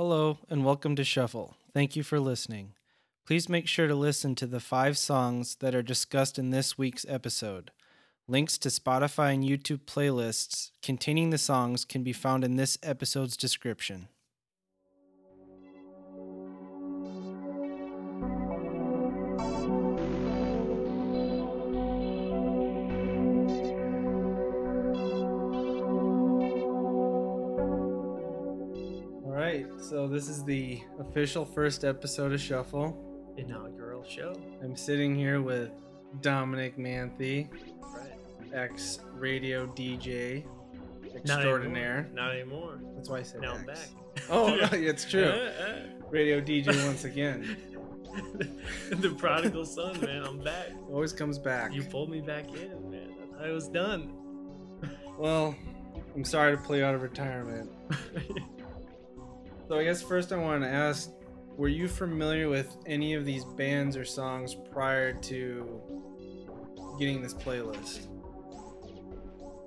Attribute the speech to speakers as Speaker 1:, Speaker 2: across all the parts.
Speaker 1: Hello, and welcome to Shuffle. Thank you for listening. Please make sure to listen to the five songs that are discussed in this week's episode. Links to Spotify and YouTube playlists containing the songs can be found in this episode's description. So this is the official first episode of Shuffle.
Speaker 2: Inaugural show.
Speaker 1: I'm sitting here with Dominic Manthe,
Speaker 2: Right.
Speaker 1: ex radio DJ
Speaker 2: Not
Speaker 1: extraordinaire.
Speaker 2: anymore. Not anymore.
Speaker 1: That's why I said
Speaker 2: Now I'm
Speaker 1: ex.
Speaker 2: back.
Speaker 1: Oh, it's true.
Speaker 2: Uh,
Speaker 1: Radio DJ once again.
Speaker 2: uh. the prodigal son, man. I'm back.
Speaker 1: Always comes back.
Speaker 2: You pulled me back in, man. I I was done.
Speaker 1: Well, I'm sorry to play out of retirement. So I guess first I want to ask, were you familiar with any of these bands or songs prior to getting this playlist?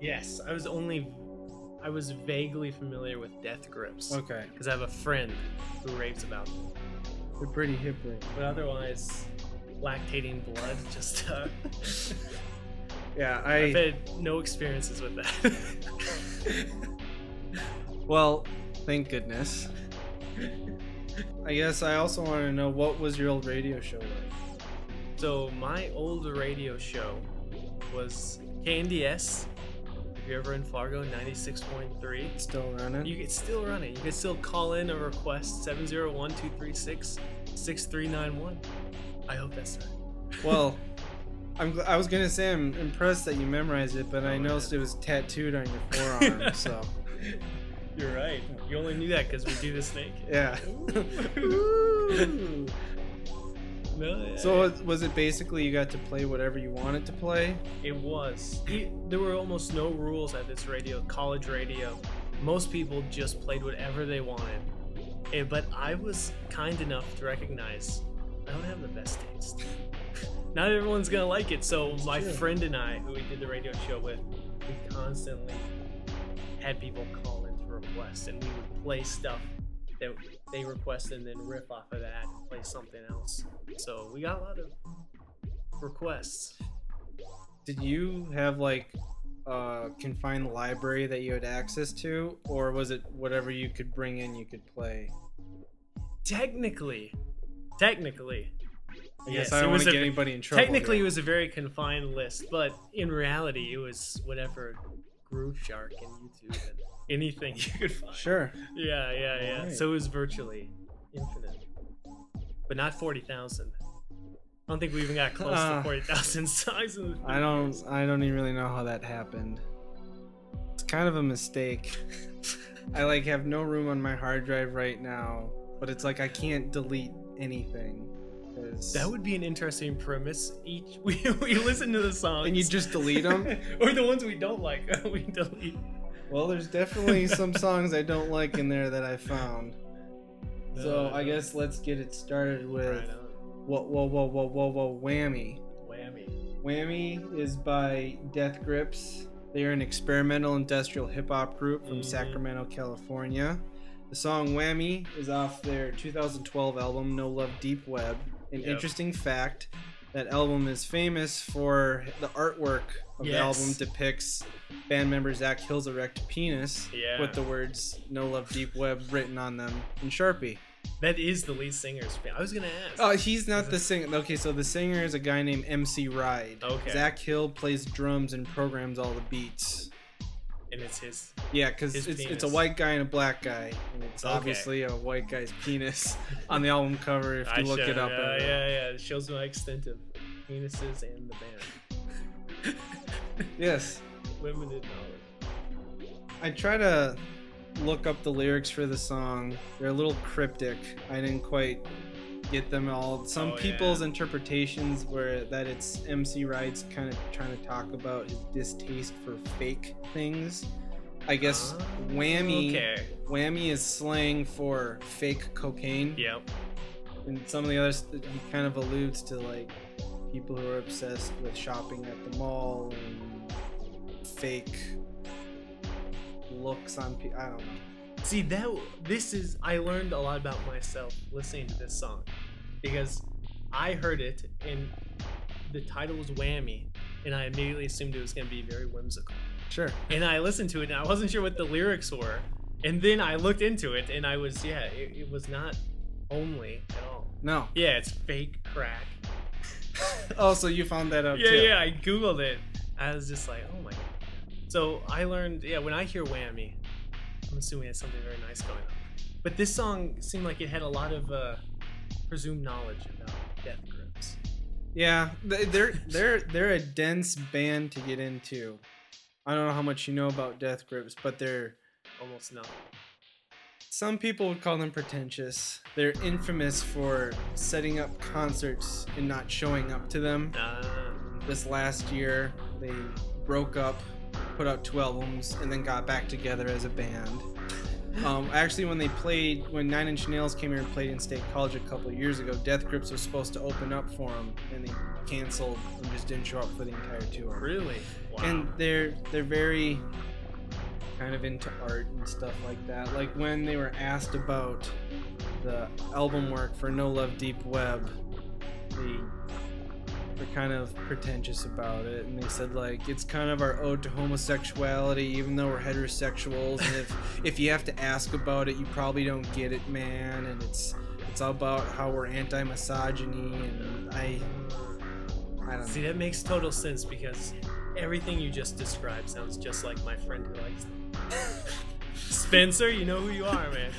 Speaker 2: yes, I was only. I was vaguely familiar with Death Grips
Speaker 1: Okay,
Speaker 2: because I have a friend who raves about them.
Speaker 1: they're pretty hip right
Speaker 2: But otherwise, lactating blood. Just uh,
Speaker 1: Yeah,
Speaker 2: I've had no experiences with that.
Speaker 1: well, thank goodness. I guess I also want to know what was your old radio show like?
Speaker 2: So my old radio show was KNDS. If you're ever in Fargo, 96.3.
Speaker 1: Still running?
Speaker 2: You can still run it. You can still call in a request 701-236-6391. I hope that's right.
Speaker 1: Well, I'm. I was gonna say I'm impressed that you memorized it, but I
Speaker 2: Oh,
Speaker 1: noticed
Speaker 2: man.
Speaker 1: it was tattooed on your forearm. so
Speaker 2: You're right. You only knew that because we do the snake.
Speaker 1: yeah.
Speaker 2: Ooh. no, yeah,
Speaker 1: so was- was it basically you got to play whatever you wanted to play?
Speaker 2: It was. There were almost no rules at this radio, college radio. Most people just played whatever they wanted. Eh, But I was kind enough to recognize I don't have the best taste. Not everyone's gonna like it. So my friend and I, who we did the radio show with, we constantly had people call in to request, and we would play stuff that they requested, and then riff off of that and play something else. So we got a lot of requests.
Speaker 1: Did you have like a confined library that you had access to, or was it whatever you could bring in you could play?
Speaker 2: technically technically
Speaker 1: I
Speaker 2: Yes,
Speaker 1: guess I don't want
Speaker 2: was
Speaker 1: to
Speaker 2: a-
Speaker 1: get anybody in trouble.
Speaker 2: technically it was a very confined list but in reality it was whatever Grooveshark and youtube and anything you could find
Speaker 1: sure.
Speaker 2: yeah yeah yeah
Speaker 1: Alright.
Speaker 2: so it was virtually infinite but not 40000 i don't think we even got close
Speaker 1: Uh,
Speaker 2: to 40000 songs in the
Speaker 1: I don't. I don't even really know how that happened. It's kind of a mistake. I like have no room on my hard drive right now, but it's like I can't delete anything.
Speaker 2: that would be an interesting premise each we, we listen to the songs
Speaker 1: And you just delete them,
Speaker 2: or the ones we don't like we delete
Speaker 1: Well, there's definitely some songs I don't like in there that I found. So
Speaker 2: Uh,
Speaker 1: I guess let's get it started with
Speaker 2: right
Speaker 1: whoa, whoa, whoa, whoa, whoa, whoa, whammy.
Speaker 2: Whammy.
Speaker 1: Whammy is by Death Grips. They are an experimental industrial hip hop group from
Speaker 2: Mhm.
Speaker 1: Sacramento, California. The song Whammy is off their 2012 album No Love Deep Web. An
Speaker 2: Yep.
Speaker 1: interesting fact that album is famous for the artwork of the album depicts band member Zach Hill's erect penis
Speaker 2: Yeah.
Speaker 1: with the words No Love Deep Web written on them in Sharpie.
Speaker 2: That is the lead singer's fan. I was gonna ask.
Speaker 1: Oh, he's not the singer. Okay, so the singer is a guy named MC Ride.
Speaker 2: Okay.
Speaker 1: Zach Hill plays drums and programs all the beats.
Speaker 2: and it's his.
Speaker 1: Yeah, because it's, it's a white guy and a black guy, and it's
Speaker 2: Okay.
Speaker 1: obviously a white guy's penis on the album cover. If you
Speaker 2: I
Speaker 1: look
Speaker 2: show-
Speaker 1: it up,
Speaker 2: Yeah,
Speaker 1: uh,
Speaker 2: yeah, yeah. It shows my extent of penises and the band.
Speaker 1: yes.
Speaker 2: Limited knowledge.
Speaker 1: I try to look up the lyrics for the song. They're a little cryptic. I didn't quite get them all. Some
Speaker 2: Oh,
Speaker 1: people's
Speaker 2: yeah.
Speaker 1: interpretations were that it's MC Ride's kind of trying to talk about his distaste for fake things. I guess
Speaker 2: Ah,
Speaker 1: whammy
Speaker 2: Okay.
Speaker 1: whammy is slang for fake cocaine.
Speaker 2: Yep.
Speaker 1: And some of the others he kind of alludes to like people who are obsessed with shopping at the mall and fake looks on people. I don't know.
Speaker 2: See that this is I learned a lot about myself listening to this song because I heard it and the title was Whammy and I immediately assumed it was going to be very whimsical.
Speaker 1: Sure.
Speaker 2: And I listened to it and I wasn't sure what the lyrics were. And then I looked into it and I was yeah, it, it was not only at all.
Speaker 1: No.
Speaker 2: Yeah, it's fake crack.
Speaker 1: oh, so you found that out
Speaker 2: yeah,
Speaker 1: too?
Speaker 2: yeah, I googled it. I was just like, oh my god. So I learned, yeah, when I hear whammy, I'm assuming it's something very nice going on. But this song seemed like it had a lot of uh, presumed knowledge about death grips.
Speaker 1: Yeah, they're they're they're a dense band to get into. I don't know how much you know about Death Grips, but they're
Speaker 2: Almost nothing.
Speaker 1: Some people would call them pretentious. They're infamous for setting up concerts and not showing up to them.
Speaker 2: Uh,
Speaker 1: This last year, they broke up, put out two albums, and then got back together as a band. Um, actually, when they played, when Nine Inch Nails came here and played in State College a couple years ago, Death Grips was supposed to open up for them, and they canceled and just didn't show up for the entire tour.
Speaker 2: really? Wow.
Speaker 1: And they're they're very kind of into art and stuff like that. Like when they were asked about the album work for No Love Deep Web, they were kind of pretentious about it, and they said like it's kind of our ode to homosexuality, even though we're heterosexuals. And if if you have to ask about it, you probably don't get it, man. And it's it's all about how we're anti-misogyny, and I I don't
Speaker 2: See,
Speaker 1: know.
Speaker 2: that makes total sense because everything you just described sounds just like my friend who likes. Spencer, you know who you are, man.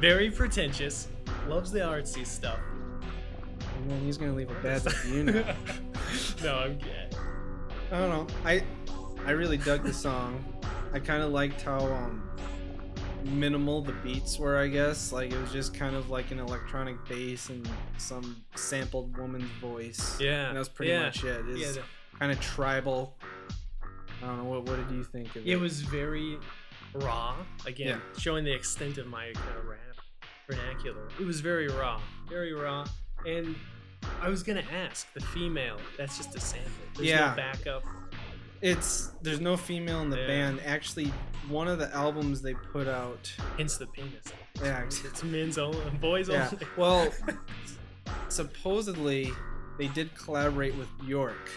Speaker 2: Very pretentious, loves the artsy stuff.
Speaker 1: And then he's gonna leave a bad review now.
Speaker 2: no, I'm good.
Speaker 1: I don't know. I I really dug the song. I kind of liked how um minimal the beats were. I guess like it was just kind of like an electronic bass and some sampled woman's voice.
Speaker 2: Yeah,
Speaker 1: and that was pretty
Speaker 2: yeah,
Speaker 1: much it. It's
Speaker 2: Yeah,
Speaker 1: kind of tribal. I don't know. What what did you think of it?
Speaker 2: it was very raw. Again,
Speaker 1: Yeah.
Speaker 2: showing the extent of my kind of rap vernacular. It was very raw, very raw. And I was gonna ask the female. That's just a sample. There's
Speaker 1: Yeah.
Speaker 2: no backup.
Speaker 1: It's there's no female in the
Speaker 2: Yeah.
Speaker 1: band. Actually, one of the albums they put out.
Speaker 2: Hence the penis.
Speaker 1: Yeah,
Speaker 2: It's men's only, boys
Speaker 1: Yeah.
Speaker 2: only.
Speaker 1: Well, supposedly they did collaborate with Bjork,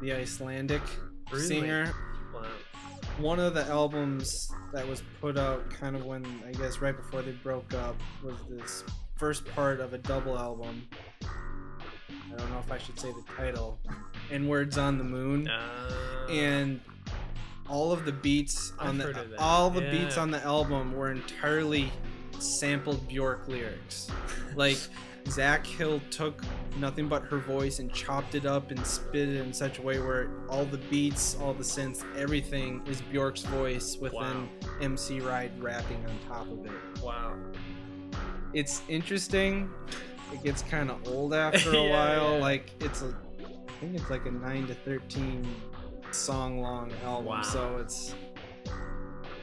Speaker 1: the Icelandic
Speaker 2: Really?
Speaker 1: singer.
Speaker 2: wow.
Speaker 1: One of the albums that was put out kind of when I guess right before they broke up was this first part of a double album. I don't know if I should say the title. And Words on the Moon.
Speaker 2: Uh,
Speaker 1: And all of the beats on
Speaker 2: I've
Speaker 1: the
Speaker 2: heard of that.
Speaker 1: all the beats on the album were entirely sampled Bjork lyrics. Like Zach Hill took nothing but her voice and chopped it up and spit it in such a way where all the beats, all the synths, everything is Bjork's voice with
Speaker 2: Wow.
Speaker 1: then MC Ride rapping on top of it.
Speaker 2: wow.
Speaker 1: It's interesting. It gets kind of old after a
Speaker 2: Yeah,
Speaker 1: while.
Speaker 2: yeah.
Speaker 1: Like it's a, I think it's like a nine to thirteen song long album.
Speaker 2: Wow.
Speaker 1: So it's,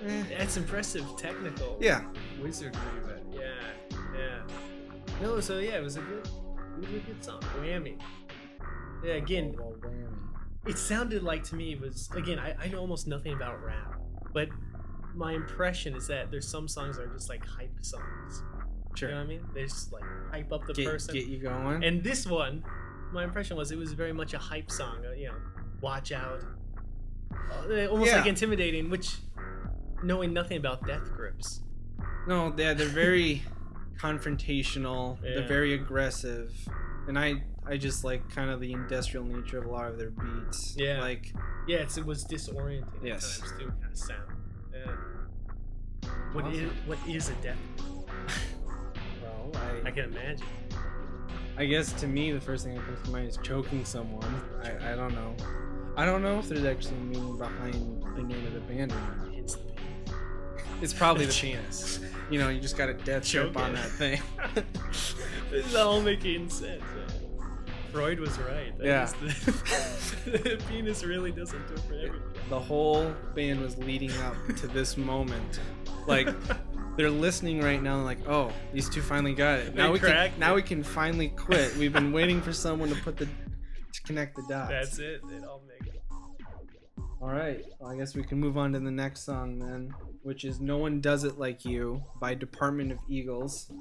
Speaker 1: eh.
Speaker 2: That's impressive technical
Speaker 1: yeah,
Speaker 2: wizardry, but yeah, yeah. No, so yeah, it was a good, it was a good song. Whammy. Yeah, again,
Speaker 1: Well, whammy.
Speaker 2: it sounded like to me it was again. I, I know almost nothing about rap, but my impression is that there's some songs that are just like hype songs.
Speaker 1: Sure.
Speaker 2: You know what I mean? They just like hype up the
Speaker 1: get,
Speaker 2: person.
Speaker 1: get you going.
Speaker 2: And this one, my impression was it was very much a hype song. Uh, you know, watch out. Uh, almost
Speaker 1: Yeah.
Speaker 2: like intimidating, which knowing nothing about death grips.
Speaker 1: no, yeah, they're very confrontational.
Speaker 2: Yeah.
Speaker 1: They're very aggressive, and I I just like kind of the industrial nature of a lot of their beats.
Speaker 2: Yeah.
Speaker 1: Like
Speaker 2: Yeah, it's, it was disorienting
Speaker 1: Yes.
Speaker 2: at times too, kind of sound. Yeah. What is
Speaker 1: Awesome.
Speaker 2: what is a death?
Speaker 1: well,
Speaker 2: I can imagine.
Speaker 1: I guess to me, the first thing that comes to mind is choking someone. I, I don't know. I don't know if there's actually meaning behind the name of the band or not.
Speaker 2: Hence the penis.
Speaker 1: It's probably the penis. You know, you just got a death
Speaker 2: Choke
Speaker 1: choke on
Speaker 2: it.
Speaker 1: that thing.
Speaker 2: this is all making sense. Freud was right. That
Speaker 1: Yeah.
Speaker 2: is The, the penis really doesn't do it for everything.
Speaker 1: The whole band was leading up to this moment. Like they're listening right now, like, oh, these two finally got it.
Speaker 2: They
Speaker 1: Now we can
Speaker 2: cracked
Speaker 1: now
Speaker 2: it.
Speaker 1: we can finally quit. We've been waiting for someone to put the to connect the dots.
Speaker 2: That's it. It all makes.
Speaker 1: All right. Well, I guess we can move on to the next song then, which is No One Does It Like You by Department of Eagles.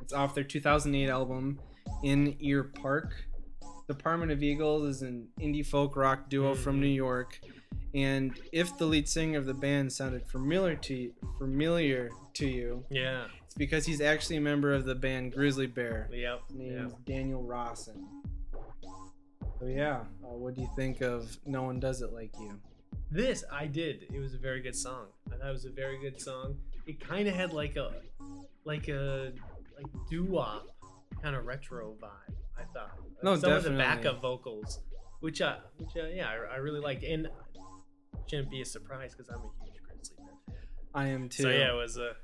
Speaker 1: It's off their 2008 album, In Ear Park. Department of Eagles is an indie folk rock duo from
Speaker 2: Mhm.
Speaker 1: New York. And if the lead singer of the band sounded familiar to familiar to you,
Speaker 2: Yeah.
Speaker 1: it's because he's actually a member of the band Grizzly Bear.
Speaker 2: Yep.
Speaker 1: His name
Speaker 2: Yeah.
Speaker 1: is Daniel Rossen. So yeah, uh, what do you think of No One Does It Like You?
Speaker 2: This I did. It was a very good song. I thought it was a very good song. It kind of had like a like a like doo wop kind of retro vibe. I thought.
Speaker 1: No,
Speaker 2: Some of
Speaker 1: definitely.
Speaker 2: the backup vocals, which uh, which uh, yeah, I, I really liked, and shouldn't be a surprise because I'm a huge Grizzly fan.
Speaker 1: I am too.
Speaker 2: So yeah, it was uh,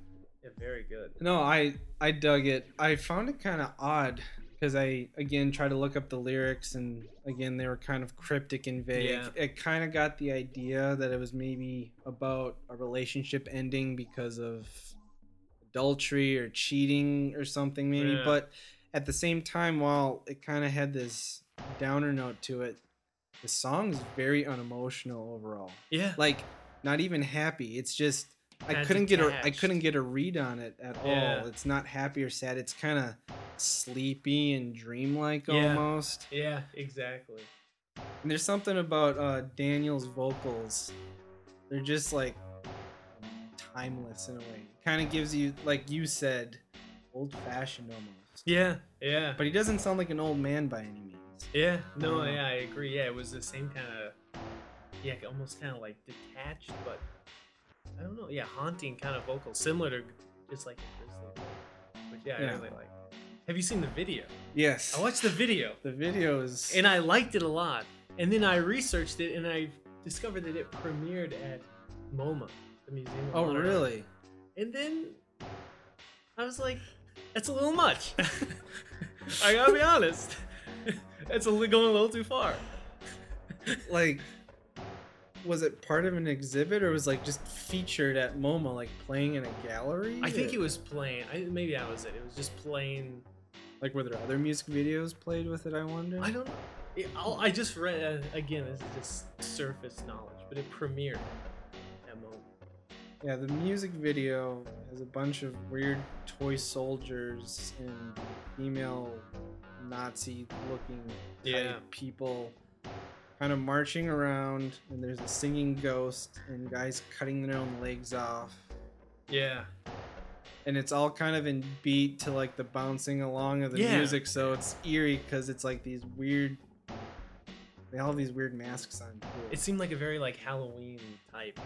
Speaker 2: yeah, very good.
Speaker 1: No, I I dug it. I found it kind of odd because I again tried to look up the lyrics and again they were kind of cryptic and vague.
Speaker 2: Yeah.
Speaker 1: It kind of got the idea that it was maybe about a relationship ending because of adultery or cheating or something maybe,
Speaker 2: Yeah.
Speaker 1: but at the same time while it kind of had this downer note to it, the song is very unemotional overall.
Speaker 2: Yeah.
Speaker 1: Like not even happy. It's just I couldn't get a I couldn't get a read on it at
Speaker 2: Yeah.
Speaker 1: all. It's not happy or sad. It's kind of sleepy and dreamlike
Speaker 2: Yeah.
Speaker 1: almost.
Speaker 2: Yeah. Exactly.
Speaker 1: And there's something about uh, Daniel's vocals. They're just like timeless in a way. Kind of gives you like you said, old fashioned almost.
Speaker 2: Yeah. Yeah.
Speaker 1: But he doesn't sound like an old man by any means.
Speaker 2: Yeah, no,
Speaker 1: Uh,
Speaker 2: yeah, I agree. Yeah, it was the same kind of, yeah, almost kind of like detached, but Yeah, haunting kind of vocal, similar to just like a Grizzly But yeah,
Speaker 1: Yeah.
Speaker 2: I really like. Have you seen the video?
Speaker 1: Yes.
Speaker 2: I watched the video
Speaker 1: the video is
Speaker 2: and I liked it a lot. And then I researched it and I discovered that it premiered at MoMA, the Museum. of
Speaker 1: Oh
Speaker 2: Art.
Speaker 1: really?
Speaker 2: And then I was like, that's a little much. I gotta be honest. That's a, going a little too far.
Speaker 1: like was it part of an exhibit or was like just featured at MoMA like playing in a gallery?
Speaker 2: I think it was playing. I, maybe that was it. It was just playing.
Speaker 1: like were there other music videos played with it I wonder?
Speaker 2: I don't know. It, I'll, I just read uh, again. This is just surface knowledge, but it premiered at MoMA.
Speaker 1: Yeah, the music video has a bunch of weird toy soldiers and female Nazi looking
Speaker 2: Yeah.
Speaker 1: people kind of marching around and there's a singing ghost and guys cutting their own legs off.
Speaker 2: Yeah.
Speaker 1: and it's all kind of in beat to like the bouncing along of the
Speaker 2: Yeah.
Speaker 1: music so it's eerie because it's like these weird they all have these weird masks on too.
Speaker 2: It seemed like a very like Halloween type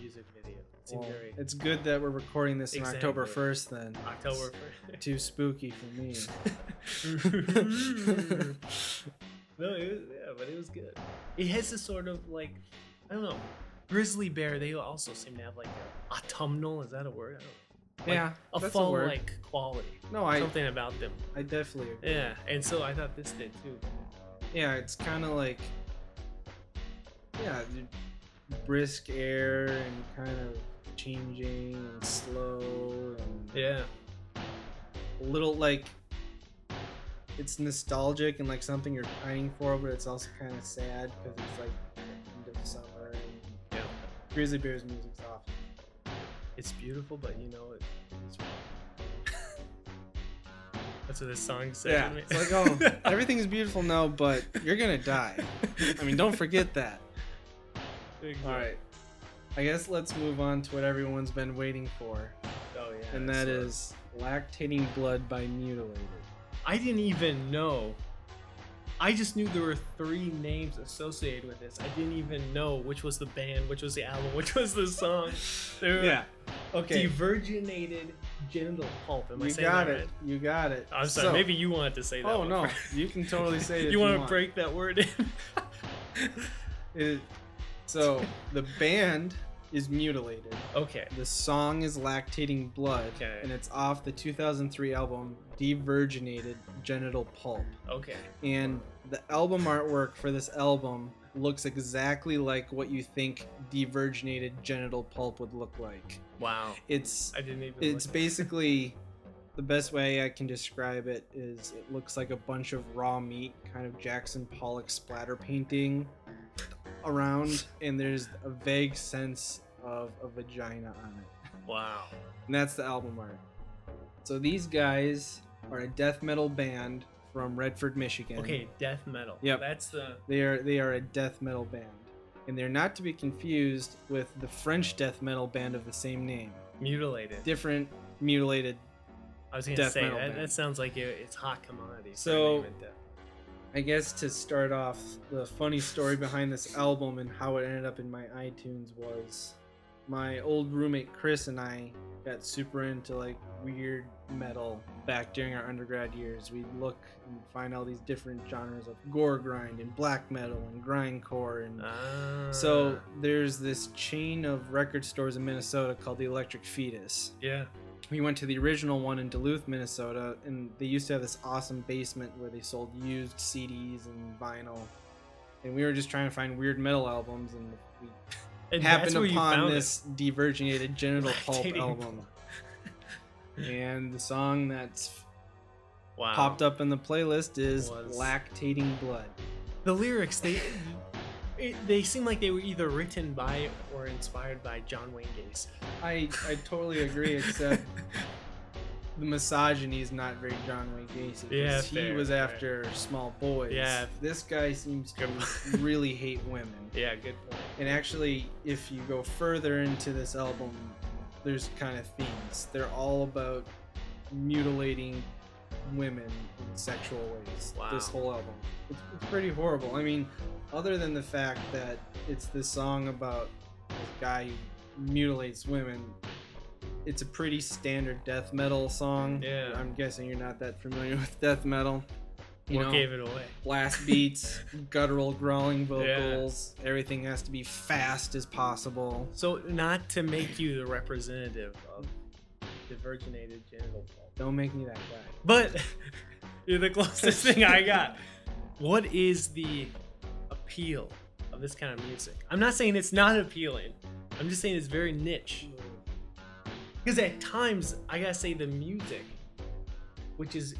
Speaker 2: music video. It
Speaker 1: Well,
Speaker 2: very
Speaker 1: it's good that we're recording this on october 1st then
Speaker 2: October.
Speaker 1: first. too spooky for me mm.
Speaker 2: No, it was, yeah, but it was good. It has this sort of like, I don't know, grizzly bear. They also seem to have like a autumnal. Is that a word? I don't know. Like,
Speaker 1: yeah
Speaker 2: a fall like quality.
Speaker 1: no i
Speaker 2: Something about them.
Speaker 1: i definitely agree.
Speaker 2: Yeah, and so I thought this did too.
Speaker 1: yeah it's kind of like yeah brisk air and kind of changing and slow and
Speaker 2: Yeah,
Speaker 1: a little like it's nostalgic and like something you're pining for, but it's also kind of sad because it's like the end of summer and
Speaker 2: yeah.
Speaker 1: Grizzly Bear's music's off.
Speaker 2: It's beautiful, but you know it. It's wrong. That's what this song said.
Speaker 1: Yeah, it's like oh, everything's beautiful now, but you're gonna die. I mean, don't forget that. All right, I guess let's move on to what everyone's been waiting for,
Speaker 2: Oh yeah.
Speaker 1: and that
Speaker 2: so-
Speaker 1: is "Lactating Blood" by Mutilated.
Speaker 2: I didn't even know. I just knew there were three names associated with this. I didn't even know which was the band, which was the album, which was the song. There were
Speaker 1: Okay.
Speaker 2: Devirginated genital pulp. Am I
Speaker 1: you
Speaker 2: saying
Speaker 1: got
Speaker 2: that
Speaker 1: it.
Speaker 2: right?
Speaker 1: You got it.
Speaker 2: I'm sorry.
Speaker 1: So-
Speaker 2: maybe you wanted to say that.
Speaker 1: Oh no, you can totally say it.
Speaker 2: you want to break that word in?
Speaker 1: It, so the band is mutilated.
Speaker 2: okay.
Speaker 1: The song is lactating blood,
Speaker 2: Okay.
Speaker 1: and it's off the 2003 album Devirginated Genital Pulp.
Speaker 2: Okay.
Speaker 1: And the album artwork for this album looks exactly like what you think devirginated genital pulp would look like.
Speaker 2: Wow.
Speaker 1: It's
Speaker 2: I didn't even.
Speaker 1: it's basically the best way I can describe it is it looks like a bunch of raw meat, kind of Jackson Pollock splatter painting around, and there's a vague sense of a vagina on it.
Speaker 2: Wow.
Speaker 1: And that's the album art. So these guys are a death metal band from Redford, Michigan.
Speaker 2: Okay, death metal.
Speaker 1: Yep.
Speaker 2: That's the.
Speaker 1: They are they are a death metal band. And they're not to be confused with the French death metal band of the same name.
Speaker 2: Mutilated.
Speaker 1: Different mutilated
Speaker 2: I was gonna say that, that sounds like it, it's hot commodity.
Speaker 1: So-
Speaker 2: name and death.
Speaker 1: I guess to start off, the funny story behind this album and how it ended up in my iTunes was my old roommate Chris and I got super into like weird metal back during our undergrad years. We'd look and find all these different genres of gore grind and black metal and grindcore and
Speaker 2: Ah.
Speaker 1: so there's this chain of record stores in Minnesota called the Electric Fetus.
Speaker 2: yeah.
Speaker 1: we went to the original one in Duluth, Minnesota, and they used to have this awesome basement where they sold used CDs and vinyl. And we were just trying to find weird metal albums, and we
Speaker 2: And
Speaker 1: happened upon this devirginated genital pulp album. and the song that's.
Speaker 2: Wow.
Speaker 1: popped up in the playlist is
Speaker 2: Was-
Speaker 1: "Lactating Blood."
Speaker 2: The lyrics they it, they seem like they were either written by or inspired by John Wayne Gacy.
Speaker 1: I I totally agree, except the misogyny is not very John Wayne Gacy.
Speaker 2: Yeah,
Speaker 1: he
Speaker 2: fair,
Speaker 1: was
Speaker 2: fair.
Speaker 1: after small boys.
Speaker 2: Yeah.
Speaker 1: this guy seems to really hate women.
Speaker 2: Yeah, good point.
Speaker 1: And actually, if you go further into this album, there's kind of themes. They're all about mutilating women in sexual ways.
Speaker 2: Wow.
Speaker 1: This whole album, it's, it's pretty horrible. I mean, other than the fact that it's this song about this guy who mutilates women, it's a pretty standard death metal song.
Speaker 2: Yeah.
Speaker 1: I'm guessing you're not that familiar with death metal. You
Speaker 2: what
Speaker 1: know,
Speaker 2: gave it away?
Speaker 1: blast beats, guttural growling vocals. Everything has to be fast as possible.
Speaker 2: So not to make you the representative of devirginated genital pulp,
Speaker 1: Don't make me that guy.
Speaker 2: but you're the closest thing I got. What is the appeal of this kind of music? I'm not saying it's not appealing. I'm just saying it's very niche. Because at times, I gotta say the music, which is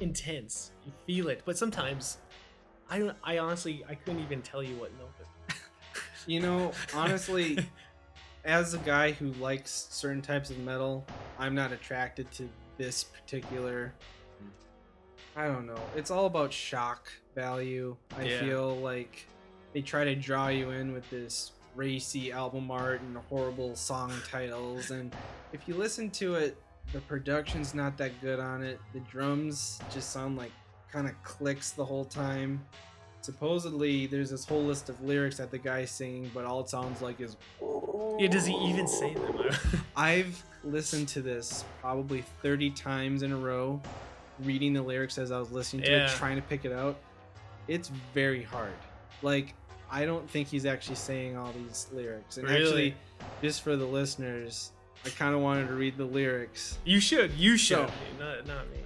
Speaker 2: intense, you feel it. But sometimes, I don't. I honestly, I couldn't even tell you what note.
Speaker 1: You know, honestly, as a guy who likes certain types of metal, I'm not attracted to this particular. I don't know. It's all about shock value. I
Speaker 2: Yeah.
Speaker 1: feel like they try to draw you in with this racy album art and horrible song titles. And if you listen to it, the production's not that good on it. The drums just sound like kind of clicks the whole time. Supposedly, there's this whole list of lyrics that the guy's singing, but all it sounds like is.
Speaker 2: Yeah, does he even say them?
Speaker 1: I've listened to this probably 30 times in a row, reading the lyrics as I was listening to
Speaker 2: Yeah.
Speaker 1: it, trying to pick it out. It's very hard. Like, I don't think he's actually saying all these lyrics. And
Speaker 2: Really?
Speaker 1: actually, just for the listeners, I kind of wanted to read the lyrics.
Speaker 2: You should. You should.
Speaker 1: So-
Speaker 2: not, not me.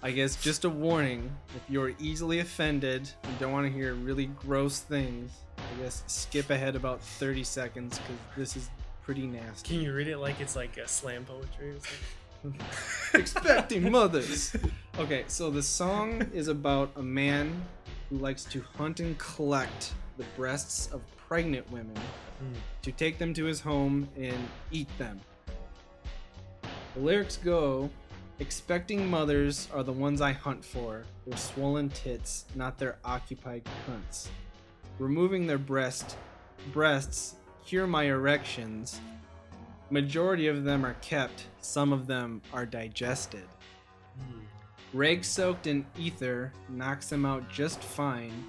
Speaker 1: I guess just a warning if you're easily offended and don't want to hear really gross things, I guess skip ahead about 30 seconds because this is pretty nasty.
Speaker 2: Can you read it like it's like a slam poetry or something?
Speaker 1: expecting mothers. Okay, so the song is about a man who likes to hunt and collect the breasts of pregnant women
Speaker 2: Hmm.
Speaker 1: to take them to his home and eat them. The lyrics go Expecting mothers are the ones I hunt for, their swollen tits, not their occupied cunts. Removing their breast breasts cure my erections. Majority of them are kept, some of them are digested. Rag soaked in ether knocks them out just fine.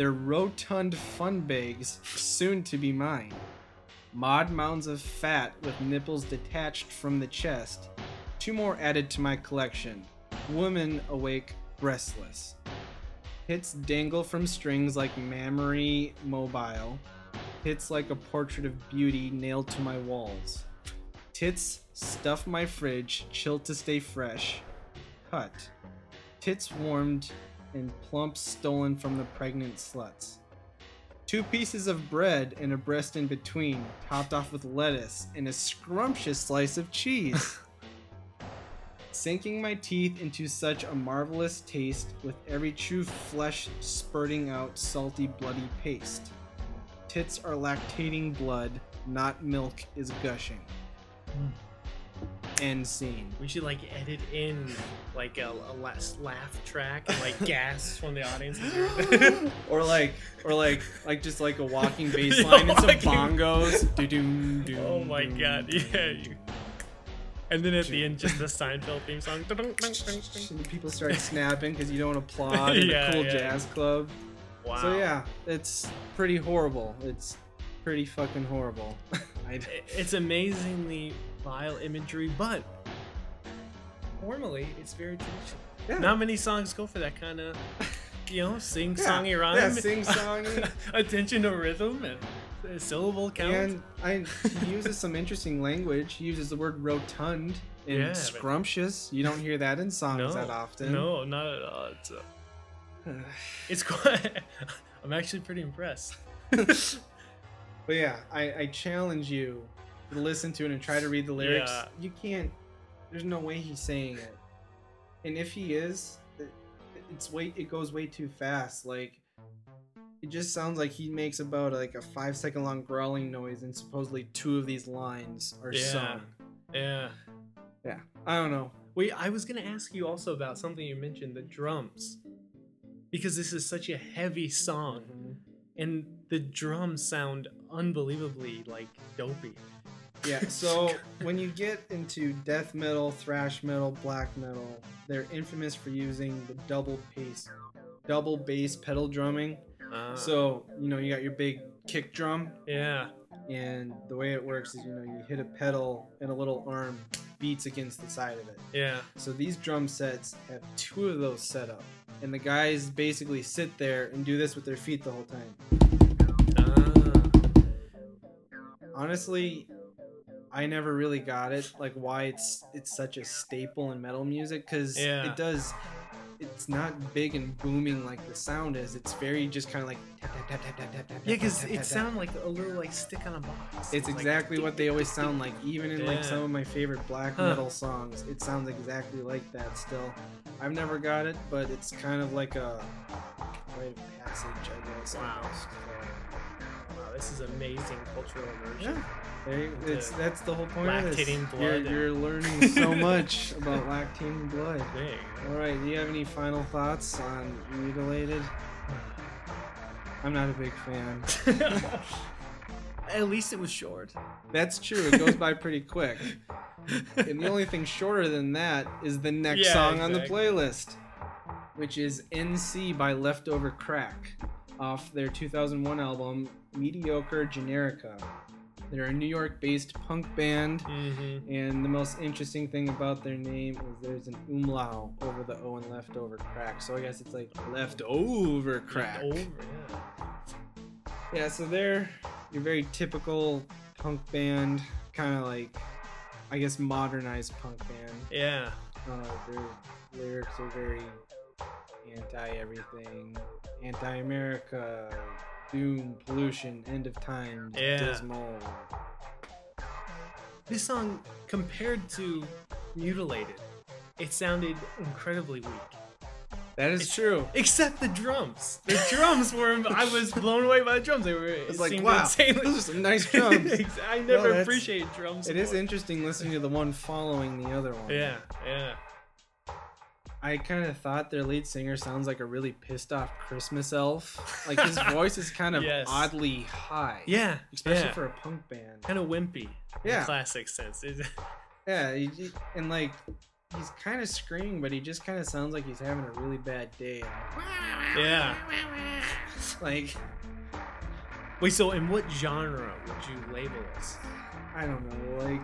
Speaker 1: Their rotund fun bags soon to be mine. Mod mounds of fat with nipples detached from the chest. Two more added to my collection. Women awake breastless. Hits dangle from strings like mammary mobile. Hits like a portrait of beauty nailed to my walls. Tits stuff my fridge, chill to stay fresh. Cut. Tits warmed and plumps stolen from the pregnant sluts. Two pieces of bread and a breast in between, topped off with lettuce and a scrumptious slice of cheese. Sinking my teeth into such a marvelous taste, with every true flesh spurting out salty, bloody paste. tits are lactating blood, not milk is gushing. Hmm. End scene.
Speaker 2: We should like edit in like a, a last laugh track and like gas from the audience.
Speaker 1: or like, or like, like just like a walking bass line and some
Speaker 2: Walking-
Speaker 1: bongos. Do-doom, doom,
Speaker 2: oh my
Speaker 1: doom,
Speaker 2: god, yeah. you- And then at the end, just the Seinfeld theme song.
Speaker 1: And people start snapping because you don't applaud in
Speaker 2: Yeah,
Speaker 1: a cool
Speaker 2: yeah.
Speaker 1: jazz club.
Speaker 2: Wow.
Speaker 1: So yeah, it's pretty horrible. It's pretty fucking horrible. I-
Speaker 2: It's amazingly vile imagery, but normally it's very traditional.
Speaker 1: yeah.
Speaker 2: Not many songs go for that kind of, you know, sing songy
Speaker 1: Yeah,
Speaker 2: rhyme.
Speaker 1: yeah, sing-songy.
Speaker 2: Attention to rhythm and syllable count.
Speaker 1: And I, he uses some interesting language. He uses the word rotund and
Speaker 2: Yeah, but-
Speaker 1: scrumptious. You don't hear that in songs
Speaker 2: no,
Speaker 1: that often.
Speaker 2: No, not at all. It's, uh, it's quite. I'm actually pretty impressed.
Speaker 1: but yeah, I, I challenge you listen to it and try to read the lyrics.
Speaker 2: Yeah.
Speaker 1: You can't. There's no way he's saying it. And if he is, it, it's way. It goes way too fast. Like it just sounds like he makes about like a five second long growling noise, and supposedly two of these lines are
Speaker 2: Yeah.
Speaker 1: sung.
Speaker 2: Yeah.
Speaker 1: Yeah, I don't know.
Speaker 2: Wait, I was gonna ask you also about something you mentioned, the drums, because this is such a heavy song, and the drums sound unbelievably like dopey.
Speaker 1: Yeah, so when you get into death metal, thrash metal, black metal, they're infamous for using the double bass, double bass pedal drumming.
Speaker 2: Uh,
Speaker 1: So you know you got your big kick drum,
Speaker 2: yeah,
Speaker 1: and the way it works is you know you hit a pedal and a little arm beats against the side of it.
Speaker 2: yeah,
Speaker 1: So these drum sets have two of those set up, and the guys basically sit there and do this with their feet the whole time.
Speaker 2: ah,
Speaker 1: honestly i never really got it like why it's it's such a staple in metal music because
Speaker 2: Yeah.
Speaker 1: it does it's not big and booming like the sound is it's very just kind of like tap, tap, tap, tap, tap, tap, tap,
Speaker 2: yeah, because it sounds like a little like stick on a box.
Speaker 1: it's exactly what they always sound like even in like some of my favorite black metal songs it sounds exactly like that still i've never got it but it's kind of like a rite of passage i guess
Speaker 2: Wow.
Speaker 1: Almost. So,
Speaker 2: Wow, this is amazing cultural immersion.
Speaker 1: Yeah. It's, that's the whole point of this.
Speaker 2: Lactating
Speaker 1: You're, you're learning so much about lactating blood.
Speaker 2: Dang.
Speaker 1: All right, do you have any final thoughts on mutilated? I'm not a big fan.
Speaker 2: At least it was short.
Speaker 1: That's true. It goes by pretty quick. And the only thing shorter than that is the next
Speaker 2: Yeah,
Speaker 1: song on the playlist, which is NC by Leftover Crack off their 2001 album Mediocre Generica. They're a New York based punk band.
Speaker 2: Mm-hmm.
Speaker 1: And the most interesting thing about their name is there's an umlau over the O and leftover crack. So I guess it's like leftover crack.
Speaker 2: Over, yeah.
Speaker 1: Yeah, so they're your very typical punk band, kind of like, I guess, modernized punk band.
Speaker 2: Yeah.
Speaker 1: Uh, their lyrics are very anti everything, anti America, doom, pollution, end of times,
Speaker 2: Yeah.
Speaker 1: dismal.
Speaker 2: This song, compared to Mutilated, it sounded incredibly weak.
Speaker 1: That is
Speaker 2: It's-
Speaker 1: true.
Speaker 2: Except the drums. The drums were. I was blown away by the drums. They were.
Speaker 1: It's
Speaker 2: it
Speaker 1: like, wow,
Speaker 2: insanely-
Speaker 1: those are some nice drums.
Speaker 2: I never
Speaker 1: that's-
Speaker 2: appreciated drums.
Speaker 1: It is
Speaker 2: more.
Speaker 1: interesting listening to the one following the other one.
Speaker 2: Yeah, yeah.
Speaker 1: I kind of thought their lead singer sounds like a really pissed off Christmas elf. Like his voice is kind of
Speaker 2: Yes.
Speaker 1: oddly high.
Speaker 2: Yeah,
Speaker 1: Especially
Speaker 2: yeah.
Speaker 1: for a punk band.
Speaker 2: kind of wimpy.
Speaker 1: Yeah.
Speaker 2: classic sense.
Speaker 1: Yeah, he, he- and like he's kind of screaming, but he just kind of sounds like he's having a really bad day.
Speaker 2: yeah.
Speaker 1: Like
Speaker 2: Wait, so in what genre would you label this?
Speaker 1: I don't know, like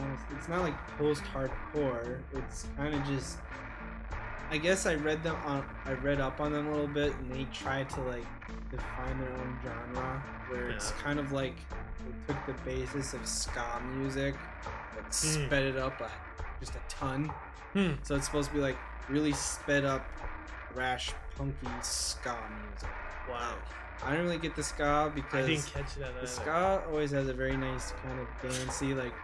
Speaker 1: honest- it's not like post-hardcore. It's kind of just. I guess I read them on. I read up on them a little bit, and they tried to like define their own genre, where it's
Speaker 2: Yeah.
Speaker 1: kind of like they took the basis of ska music, but
Speaker 2: Hmm.
Speaker 1: sped it up a, just a ton.
Speaker 2: Hmm.
Speaker 1: So it's supposed to be like really sped up, rash, punky ska music.
Speaker 2: Wow.
Speaker 1: I don't really get the ska
Speaker 2: I
Speaker 1: because
Speaker 2: didn't catch that.
Speaker 1: the ska always has a very nice kind of dancey like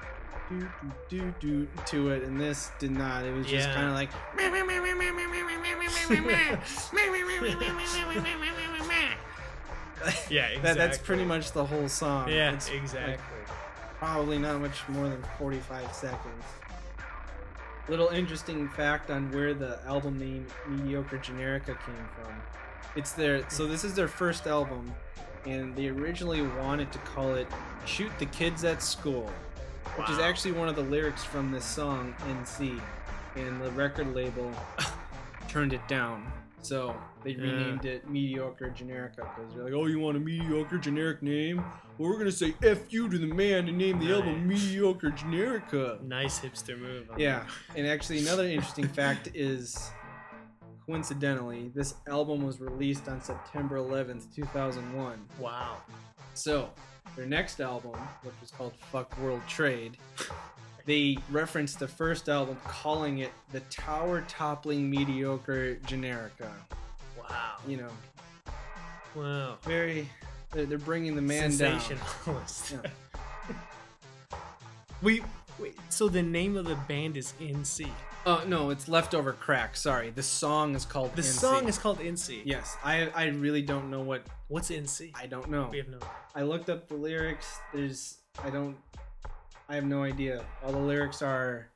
Speaker 1: do do do do to it, and this did not. It was just kind of like
Speaker 2: Yeah, exactly.
Speaker 1: that, that's pretty much the whole song.
Speaker 2: Yeah,
Speaker 1: It's, like,
Speaker 2: exactly.
Speaker 1: probably not much more than 45 seconds. Little interesting fact on where the album name Mediocre Generica came from. It's their so this is their first album, and they originally wanted to call it "Shoot the Kids at School," which is actually one of the lyrics from this song "NC," and the record label turned it down. So they
Speaker 2: Yeah.
Speaker 1: renamed it Mediocre Generica because they're like, "Oh, you want a mediocre generic name? Well, we're gonna say F you to the man and name the album
Speaker 2: Nice.
Speaker 1: Mediocre Generica."
Speaker 2: Nice hipster move.
Speaker 1: Yeah,
Speaker 2: that.
Speaker 1: and actually another interesting fact is, coincidentally, this album was released on September 11th, 2001.
Speaker 2: Wow.
Speaker 1: So their next album, which was called "Fuck World Trade," they referenced the first album, calling it the tower toppling mediocre generica.
Speaker 2: Wow.
Speaker 1: You know,
Speaker 2: Wow.
Speaker 1: very. They're, they're bringing the man down.
Speaker 2: Sensationalist.
Speaker 1: Yeah.
Speaker 2: wait, wait. So the name of the band is NC.
Speaker 1: Oh no, it's leftover crack. Sorry, the song is called.
Speaker 2: The
Speaker 1: NC.
Speaker 2: song is called NC.
Speaker 1: Yes, I I really don't know what
Speaker 2: What's NC?
Speaker 1: I don't know.
Speaker 2: we have no.
Speaker 1: I looked up the lyrics. There's I don't I have no idea. All the lyrics are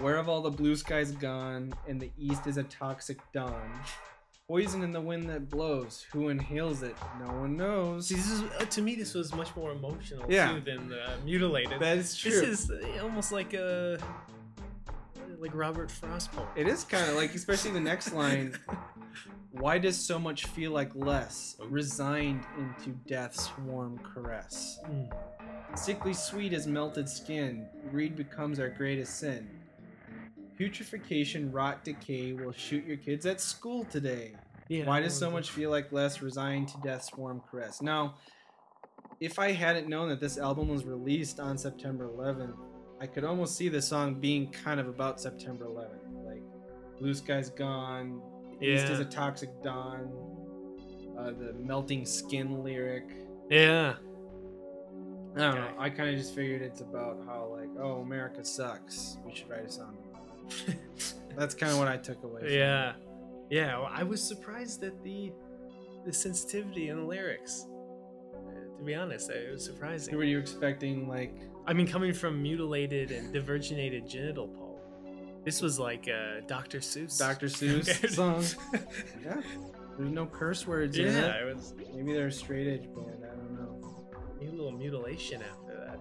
Speaker 1: Where have all the blue skies gone? And the east is a toxic dawn. Poison in the wind that blows. Who inhales it? No one knows.
Speaker 2: See, this is uh, to me. This was much more emotional
Speaker 1: Yeah.
Speaker 2: too than uh, mutilated.
Speaker 1: that is true.
Speaker 2: This is uh, almost like a like Robert Frost poem.
Speaker 1: it is kind of like, especially the next line. Why does so much feel like less? Resigned into death's warm caress.
Speaker 2: Mm.
Speaker 1: Sickly sweet as melted skin, greed becomes our greatest sin. Putrefaction, rot, decay will shoot your kids at school today.
Speaker 2: Yeah.
Speaker 1: Why does so much feel like less resigned to death's warm caress? Now, if I hadn't known that this album was released on September 11th, I could almost see the song being kind of about September 11th. Like, Blue Sky's Gone, East is
Speaker 2: Yeah.
Speaker 1: a Toxic Dawn, uh, the Melting Skin lyric.
Speaker 2: Yeah.
Speaker 1: I don't
Speaker 2: Okay.
Speaker 1: know. I kind of just figured it's about how like, oh, America sucks. We should write a song. That's kind of what I took away. From it.
Speaker 2: Yeah. Yeah. Well, I was surprised at the the sensitivity in the lyrics. Uh, to be honest, it was surprising.
Speaker 1: Were you expecting like?
Speaker 2: I mean, coming from mutilated and devirginated genital pulp, this was like uh, Dr. Seuss.
Speaker 1: Dr. Seuss song? Yeah. There's no curse words in
Speaker 2: yeah,
Speaker 1: it.
Speaker 2: it was
Speaker 1: Maybe they're a straight edge band. I don't know.
Speaker 2: maybe a little mutilation after that.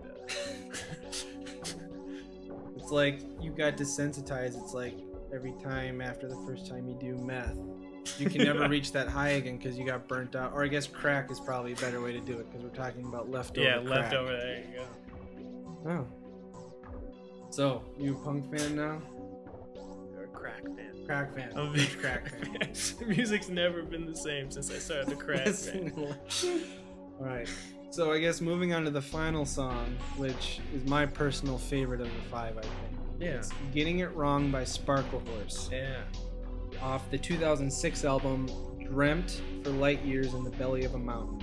Speaker 1: It's like you got desensitized. It's like every time after the first time you do meth, you can never reach that high again because you got burnt out. Or I guess crack is probably a better way to do it because we're talking about leftover.
Speaker 2: yeah,
Speaker 1: crack.
Speaker 2: leftover. There you go.
Speaker 1: Oh. So, you a punk fan now?
Speaker 2: You're a crack fan.
Speaker 1: Crack fan.
Speaker 2: I'm a big
Speaker 1: crack
Speaker 2: crack fan. Music's never been the same since I started the crack fan.
Speaker 1: All right. So I guess moving on to the final song, which is my personal favorite of the five, I think.
Speaker 2: Yeah.
Speaker 1: It's "Getting It Wrong" by Sparkle Horse,
Speaker 2: Yeah.
Speaker 1: off the 2006 album "Dreamt for Light Years in the Belly of a Mountain."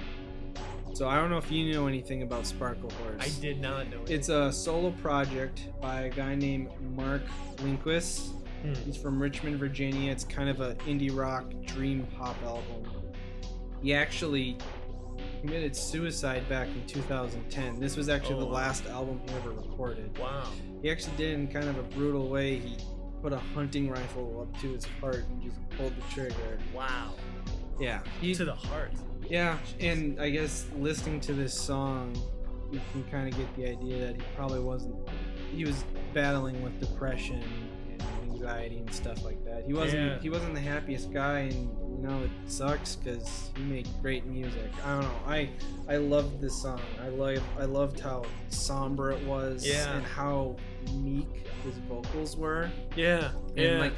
Speaker 1: So I don't know if you know anything about Sparklehorse.
Speaker 2: I did not know it.
Speaker 1: It's a solo project by a guy named Mark Linkous.
Speaker 2: Hmm.
Speaker 1: He's from Richmond, Virginia. It's kind of an indie rock dream pop album. He actually committed suicide back in 2010. This was actually
Speaker 2: Oh,
Speaker 1: the last album he ever recorded.
Speaker 2: Wow.
Speaker 1: He actually did it in kind of a brutal way. He put a hunting rifle up to his heart and just pulled the trigger.
Speaker 2: Wow.
Speaker 1: Yeah. He,
Speaker 2: To the heart.
Speaker 1: Yeah, and I guess listening to this song, you can kind of get the idea that he probably wasn't. He was battling with depression and anxiety and stuff like that. He wasn't.
Speaker 2: Yeah.
Speaker 1: He wasn't the happiest guy, and you know it sucks because he made great music. I don't know. I I loved this song. I love. I loved how somber it was.
Speaker 2: Yeah.
Speaker 1: And how meek his vocals were.
Speaker 2: Yeah.
Speaker 1: And
Speaker 2: Yeah.
Speaker 1: like,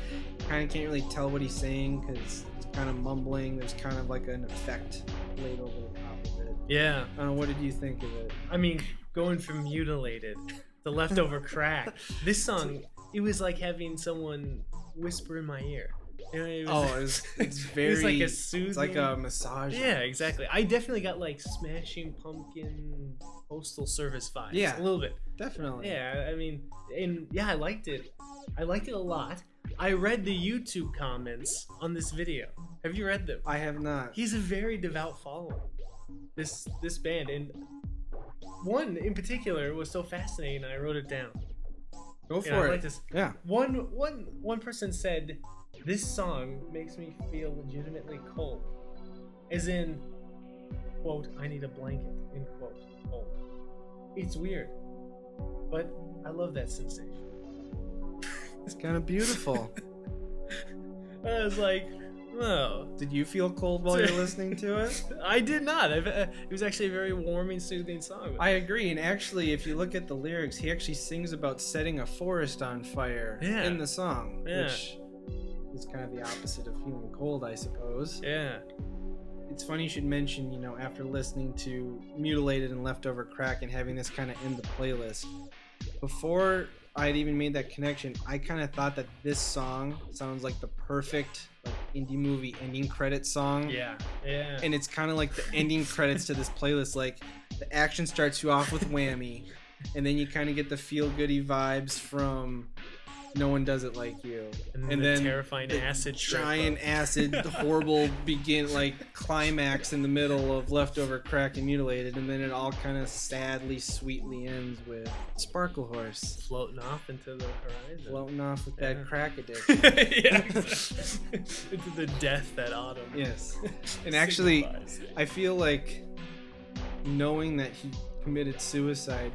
Speaker 1: kind of can't really tell what he's saying because kind of mumbling. There's kind of like an effect laid over the top of it.
Speaker 2: yeah.
Speaker 1: I don't know. What did you think of it?
Speaker 2: I mean, going from mutilated to leftover crack. This song, it was like having someone whisper in my ear. You know, it oh, was,
Speaker 1: Oh, it's it's very.
Speaker 2: it was like a soothing.
Speaker 1: It's like a massage.
Speaker 2: Yeah, exactly. I definitely got like Smashing Pumpkin Postal Service vibes.
Speaker 1: Yeah.
Speaker 2: a little bit.
Speaker 1: definitely.
Speaker 2: Yeah, I mean, and yeah, I liked it. I liked it a lot. I read the YouTube comments on this video. Have you read them?
Speaker 1: I have not.
Speaker 2: He's a very devout follower. This this band and one in particular was so fascinating. I wrote it down.
Speaker 1: Go for it.
Speaker 2: like
Speaker 1: Yeah.
Speaker 2: One one one person said, "This song makes me feel legitimately cold," as in, "quote I need a blanket." End quote. Cold. It's weird, but I love that sensation.
Speaker 1: It's kind of beautiful.
Speaker 2: I was like, "Oh."
Speaker 1: Did you feel cold while you're listening to it?
Speaker 2: I did not. I've, uh, it was actually a very warming, soothing song.
Speaker 1: I agree. And actually, if you look at the lyrics, he actually sings about setting a forest on fire
Speaker 2: Yeah.
Speaker 1: in the song,
Speaker 2: Yeah.
Speaker 1: which is kind of the opposite of feeling cold, I suppose.
Speaker 2: yeah.
Speaker 1: It's funny you should mention, you know, after listening to Mutilated and Leftover Crack and having this kind of in the playlist, before I had even made that connection, I kind of thought that this song sounds like the perfect like indie movie ending credit song.
Speaker 2: Yeah. Yeah.
Speaker 1: and it's kind of like the ending credits to this playlist. Like the action starts you off with whammy, and then you kind of get the feel goody vibes from "No One Does It Like You,"
Speaker 2: and,
Speaker 1: and
Speaker 2: the
Speaker 1: then
Speaker 2: terrifying
Speaker 1: the
Speaker 2: acid
Speaker 1: giant
Speaker 2: of-
Speaker 1: acid, horrible begin like climax in the middle of leftover crack and mutilated, and then it all kind of sadly, sweetly ends with Sparklehorse
Speaker 2: floating off into the horizon.
Speaker 1: floating off with
Speaker 2: Yeah.
Speaker 1: that crack addiction.
Speaker 2: yeah, into the death that autumn.
Speaker 1: yes, and actually. I feel like knowing that he committed suicide,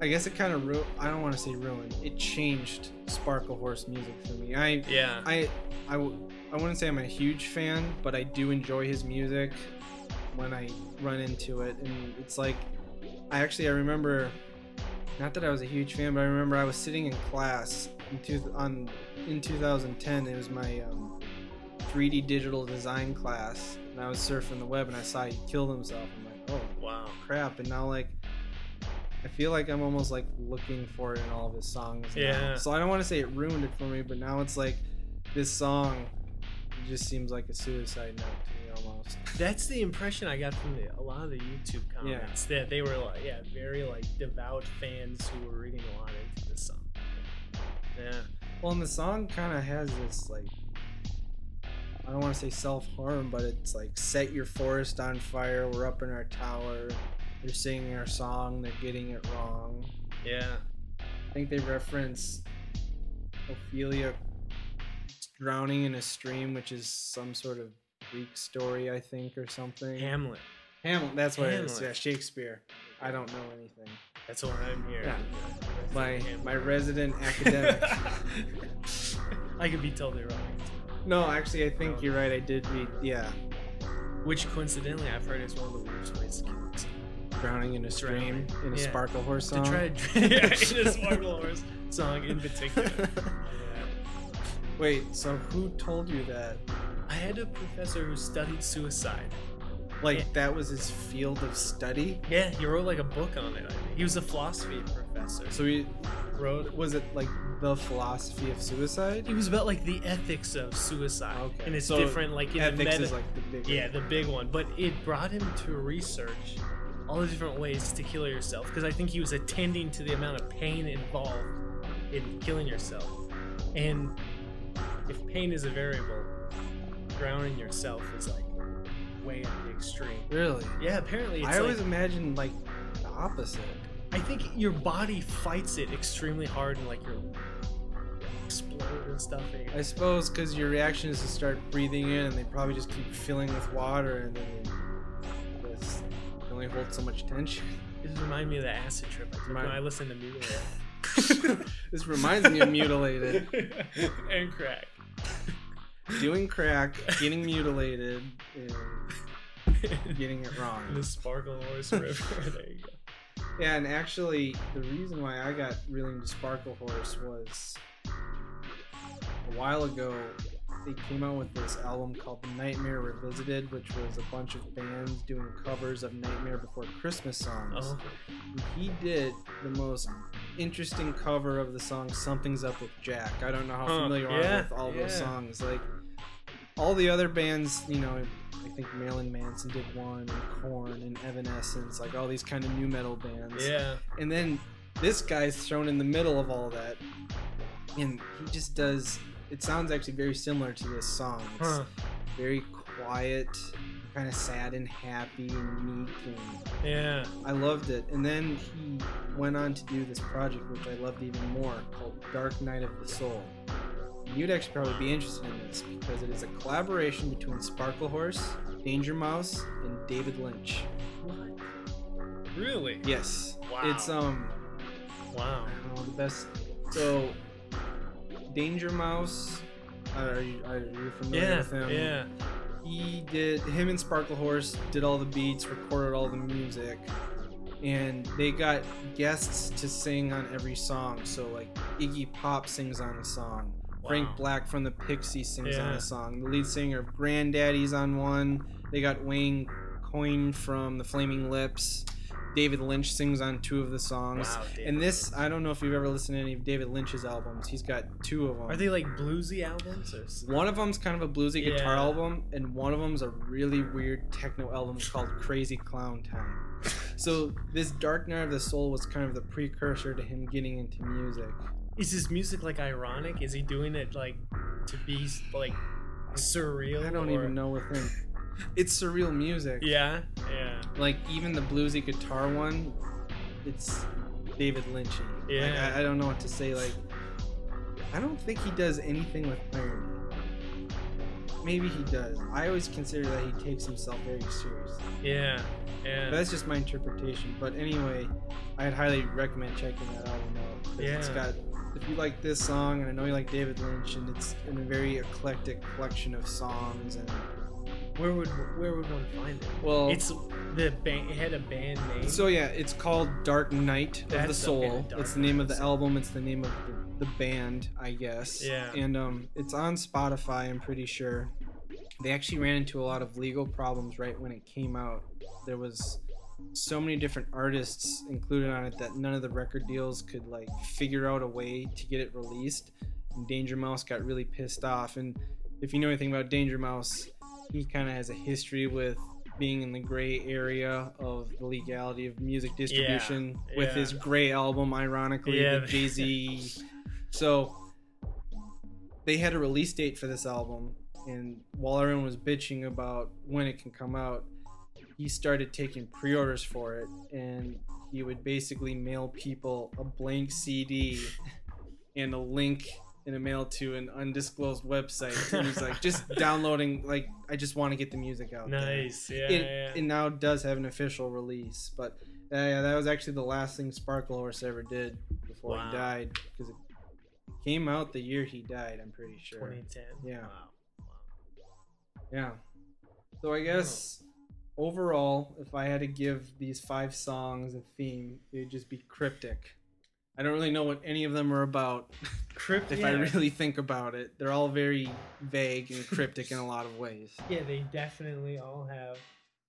Speaker 1: I guess it kind of ru- I don't want to say ruined. It changed Sparklehorse music for me. I
Speaker 2: yeah,
Speaker 1: I I, w- I wouldn't say I'm a huge fan, but I do enjoy his music when I run into it, and it's like I actually I remember. Not that I was a huge fan, but I remember I was sitting in class in two, on in 2010. It was my um, 3D digital design class, and I was surfing the web, and I saw he killed himself. I'm like, oh
Speaker 2: wow.
Speaker 1: crap! And now like, I feel like I'm almost like looking for it in all of his songs. now.
Speaker 2: Yeah.
Speaker 1: So I don't want to say it ruined it for me, but now it's like this song just seems like a suicide note to me almost.
Speaker 2: That's the impression I got from the, a lot of the YouTube comments. yeah. That they were like, yeah, very like devout fans who were reading a lot into this song. Yeah,
Speaker 1: Well, and the song kind of has this like. I don't want to say self harm, but it's like set your forest on fire. We're up in our tower. They're singing our song. They're getting it wrong.
Speaker 2: yeah,
Speaker 1: I think they reference Ophelia drowning in a stream, which is some sort of Greek story, I think, or something.
Speaker 2: Hamlet.
Speaker 1: Hamlet, that's what it is. Yeah, Shakespeare. I don't know anything.
Speaker 2: That's what I'm here.
Speaker 1: Yeah. My
Speaker 2: Hamlet.
Speaker 1: my resident academic.
Speaker 2: I could be totally wrong.
Speaker 1: no, actually, I think you're right. I did read. Yeah,
Speaker 2: Which coincidentally, I've heard is one of the worst ways to kill.
Speaker 1: Drowning in a stream
Speaker 2: Drowning.
Speaker 1: in a
Speaker 2: Yeah.
Speaker 1: Sparklehorse
Speaker 2: To
Speaker 1: song.
Speaker 2: try to yeah, in a Sparklehorse song in particular.
Speaker 1: Wait, so who told you that?
Speaker 2: I had a professor who studied suicide.
Speaker 1: Like
Speaker 2: Yeah.
Speaker 1: that was his field of study?
Speaker 2: Yeah, he wrote like a book on it. He was a philosophy professor.
Speaker 1: So he
Speaker 2: wrote
Speaker 1: was it like the philosophy of suicide?
Speaker 2: it was about like the ethics of suicide,
Speaker 1: Okay.
Speaker 2: and it's
Speaker 1: So
Speaker 2: different. Like in the
Speaker 1: Ethics
Speaker 2: meta,
Speaker 1: is like the big
Speaker 2: yeah, the big one. But it brought him to research all the different ways to kill yourself because I think he was attending to the amount of pain involved in killing yourself. And if pain is a variable, drowning yourself is like way at the extreme.
Speaker 1: Really?
Speaker 2: Yeah, apparently it's
Speaker 1: I
Speaker 2: like,
Speaker 1: always imagined like the opposite.
Speaker 2: I think your body fights it extremely hard and like you're explode and stuff.
Speaker 1: I suppose because your reaction is to start breathing in, and they probably just keep filling with water, and then you just you only hold so much tension.
Speaker 2: This reminds me of the acid trip I took
Speaker 1: Remind-
Speaker 2: when I listened to Mutilated.
Speaker 1: this reminds me of mutilated,
Speaker 2: and crack.
Speaker 1: doing crack, getting mutilated, and getting it wrong.
Speaker 2: the Sparklehorse River. there you go.
Speaker 1: Yeah, and actually, the reason why I got really into Sparklehorse was a while ago. They came out with this album called Nightmare Revisited, which was a bunch of bands doing covers of Nightmare Before Christmas songs.
Speaker 2: Oh,
Speaker 1: And He did the most interesting cover of the song "Something's Up with Jack." I don't know how
Speaker 2: Huh,
Speaker 1: familiar you are with all
Speaker 2: yeah.
Speaker 1: those songs. Like all the other bands, you know, I think Marilyn Manson did one, and Korn, and Evanescence, like all these kind of new metal bands.
Speaker 2: yeah.
Speaker 1: And then this guy's thrown in the middle of all that, and he just does. It sounds actually very similar to this song. It's
Speaker 2: Huh.
Speaker 1: very quiet, kind of sad and happy and meek, and
Speaker 2: Yeah.
Speaker 1: I loved it. And then he went on to do this project, which I loved even more, called Dark Night of the Soul. And You'd actually probably be interested in this because it is a collaboration between Sparklehorse, Danger Mouse, and David Lynch.
Speaker 2: What? Really?
Speaker 1: Yes,
Speaker 2: Wow.
Speaker 1: it's um,
Speaker 2: Wow.
Speaker 1: Know the best. So, Danger Mouse, are you, are you familiar
Speaker 2: Yeah.
Speaker 1: with him?
Speaker 2: Yeah.
Speaker 1: he did him and Sparklehorse did all the beats, recorded all the music, and they got guests to sing on every song. So like Iggy Pop sings on a song, Frank Black from the Pixies sings on a song, the lead singer of Grandaddy's on one. They got Wayne Coyne from the Flaming Lips. David Lynch sings on two of the songs.
Speaker 2: Wow.
Speaker 1: And this, I don't know if you've ever listened to any of David Lynch's albums. He's got two of them.
Speaker 2: Are they like bluesy albums or?
Speaker 1: One of them's kind of a bluesy guitar album, and one of them's a really weird techno album called Crazy Clown Time. So this Dark Night of the Soul was kind of the precursor to him getting into music.
Speaker 2: Is his music like ironic? Is he doing it like to be like surreal?
Speaker 1: I don't
Speaker 2: or-
Speaker 1: even know with him. It's surreal music.
Speaker 2: Yeah. Yeah.
Speaker 1: Like even the bluesy guitar one, it's David Lynchy. Like,
Speaker 2: Yeah.
Speaker 1: I, I don't know what to say. Like I don't think he does anything with irony. Maybe he does. I always consider that he takes himself very seriously.
Speaker 2: Yeah. Yeah.
Speaker 1: That's just my interpretation. But anyway, I'd highly recommend checking that album out. 'cause It's
Speaker 2: Yeah.
Speaker 1: got if you like this song, and I know you like David Lynch, and it's in a very eclectic collection of songs. And
Speaker 2: Where would where would one find it?
Speaker 1: well,
Speaker 2: It's the band. It had a band name.
Speaker 1: so yeah, it's called Dark Night of the
Speaker 2: That's-
Speaker 1: Soul.
Speaker 2: okay, Dark
Speaker 1: it's the name of the
Speaker 2: of the Soul.
Speaker 1: album. It's the name of the, the band, I guess.
Speaker 2: Yeah.
Speaker 1: And um, it's on Spotify. I'm pretty sure. They actually ran into a lot of legal problems right when it came out. There was so many different artists included on it that none of the record deals could like figure out a way to get it released. And Danger Mouse got really pissed off. And if you know anything about Danger Mouse, he kind of has a history with being in the gray area of the legality of music distribution with
Speaker 2: yeah.
Speaker 1: his gray album, ironically,
Speaker 2: Yeah.
Speaker 1: with Jay Z. so they had a release date for this album, and while everyone was bitching about when it can come out, he started taking pre-orders for it, and he would basically mail people a blank CD and a link in a mail to an undisclosed website. And he's like, just downloading, like, I just want to get the music out. there."
Speaker 2: nice. Yeah.
Speaker 1: it,
Speaker 2: yeah.
Speaker 1: it now does have an official release, but uh, yeah, that was actually the last thing Sparklehorse ever did before
Speaker 2: Wow.
Speaker 1: he died because it came out the year he died. I'm pretty sure.
Speaker 2: 2010.
Speaker 1: Yeah.
Speaker 2: Wow. wow.
Speaker 1: Yeah. So I guess overall, if I had to give these five songs a theme, it'd just be cryptic. I don't really know what any of them are about.
Speaker 2: Crypt.
Speaker 1: if
Speaker 2: yeah.
Speaker 1: I really think about it, they're all very vague and cryptic in a lot of ways.
Speaker 2: Yeah, they definitely all have.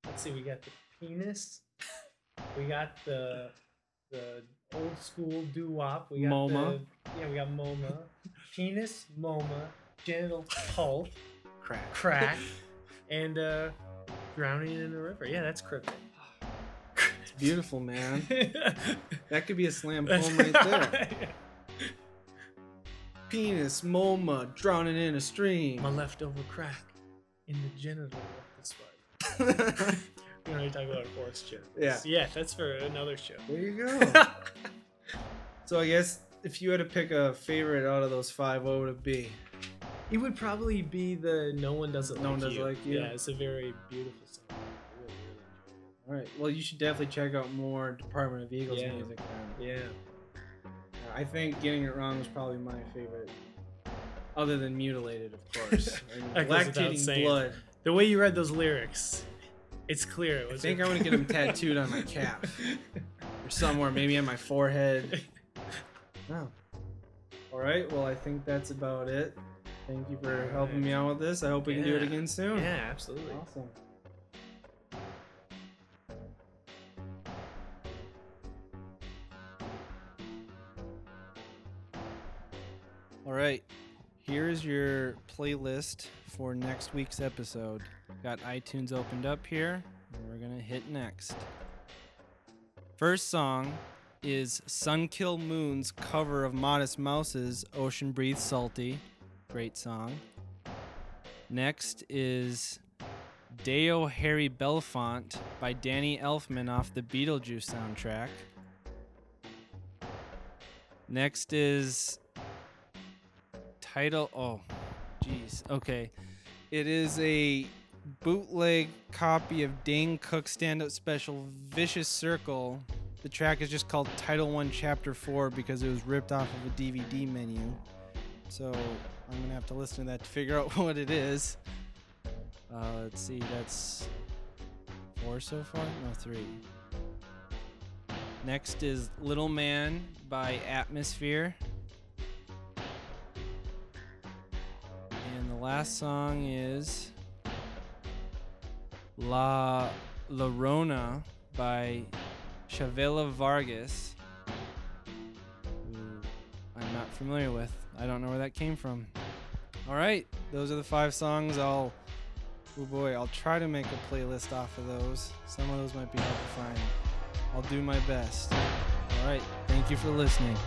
Speaker 2: Let's see, we got the penis. We got the the old school doo wop. We got
Speaker 1: MoMA.
Speaker 2: The, yeah, we got MoMA. penis, MoMA, genital pulp,
Speaker 1: crack,
Speaker 2: crack, and uh, drowning in the river. Yeah, that's cryptic.
Speaker 1: Beautiful, man. That could be a slam poem right there. Penis, MoMA, drowning in a stream.
Speaker 2: My leftover crack in the genital of the spud. We already talked about a horse jokes.
Speaker 1: Yeah.
Speaker 2: Yeah, that's for another show.
Speaker 1: there you go. so I guess if you had to pick a favorite out of those five, what would it be?
Speaker 2: It would probably be the "No One Doesn't
Speaker 1: No
Speaker 2: Like
Speaker 1: One Does It
Speaker 2: You."
Speaker 1: Like You.
Speaker 2: Yeah, it's a very beautiful song.
Speaker 1: All right. Well, you should definitely check out more Department of Eagles
Speaker 2: Yeah.
Speaker 1: music. Then.
Speaker 2: it.
Speaker 1: Uh, I think Getting It Wrong was probably my favorite, other than Mutilated, of course. I lactating blood.
Speaker 2: The way you read those lyrics, it's clear. It
Speaker 1: I think I'm gonna get them tattooed on my calf or somewhere, maybe on my forehead. Oh. All right. Well, I think that's about it. Thank you for helping me out with this. I hope we can do it again soon.
Speaker 2: yeah, absolutely.
Speaker 1: Awesome. All right. Here is your playlist for next week's episode. Got iTunes opened up here, we're going to hit next. First song is Sun Kil Moon's cover of Modest Mouse's Ocean Breathe Salty. Great song. Next is Day-O Harry Belafonte by Danny Elfman off the Beetlejuice soundtrack. Next is title. Oh, jeez. Okay. It is a bootleg copy of Dane Cook's stand up special Vicious Circle. The track is just called Title 1 Chapter 4 because it was ripped off of a DVD menu. So I'm going to have to listen to that to figure out what it is. Uh, let's see, that's four so far? No, three. Next is Little Man by Atmosphere. Last song is La Llorona by Chavela Vargas, I'm not familiar with. I don't know where that came from. All right, those are the five songs. I'll, oh boy, I'll try to make a playlist off of those. Some of those might be hard to find. I'll do my best. All right, thank you for listening.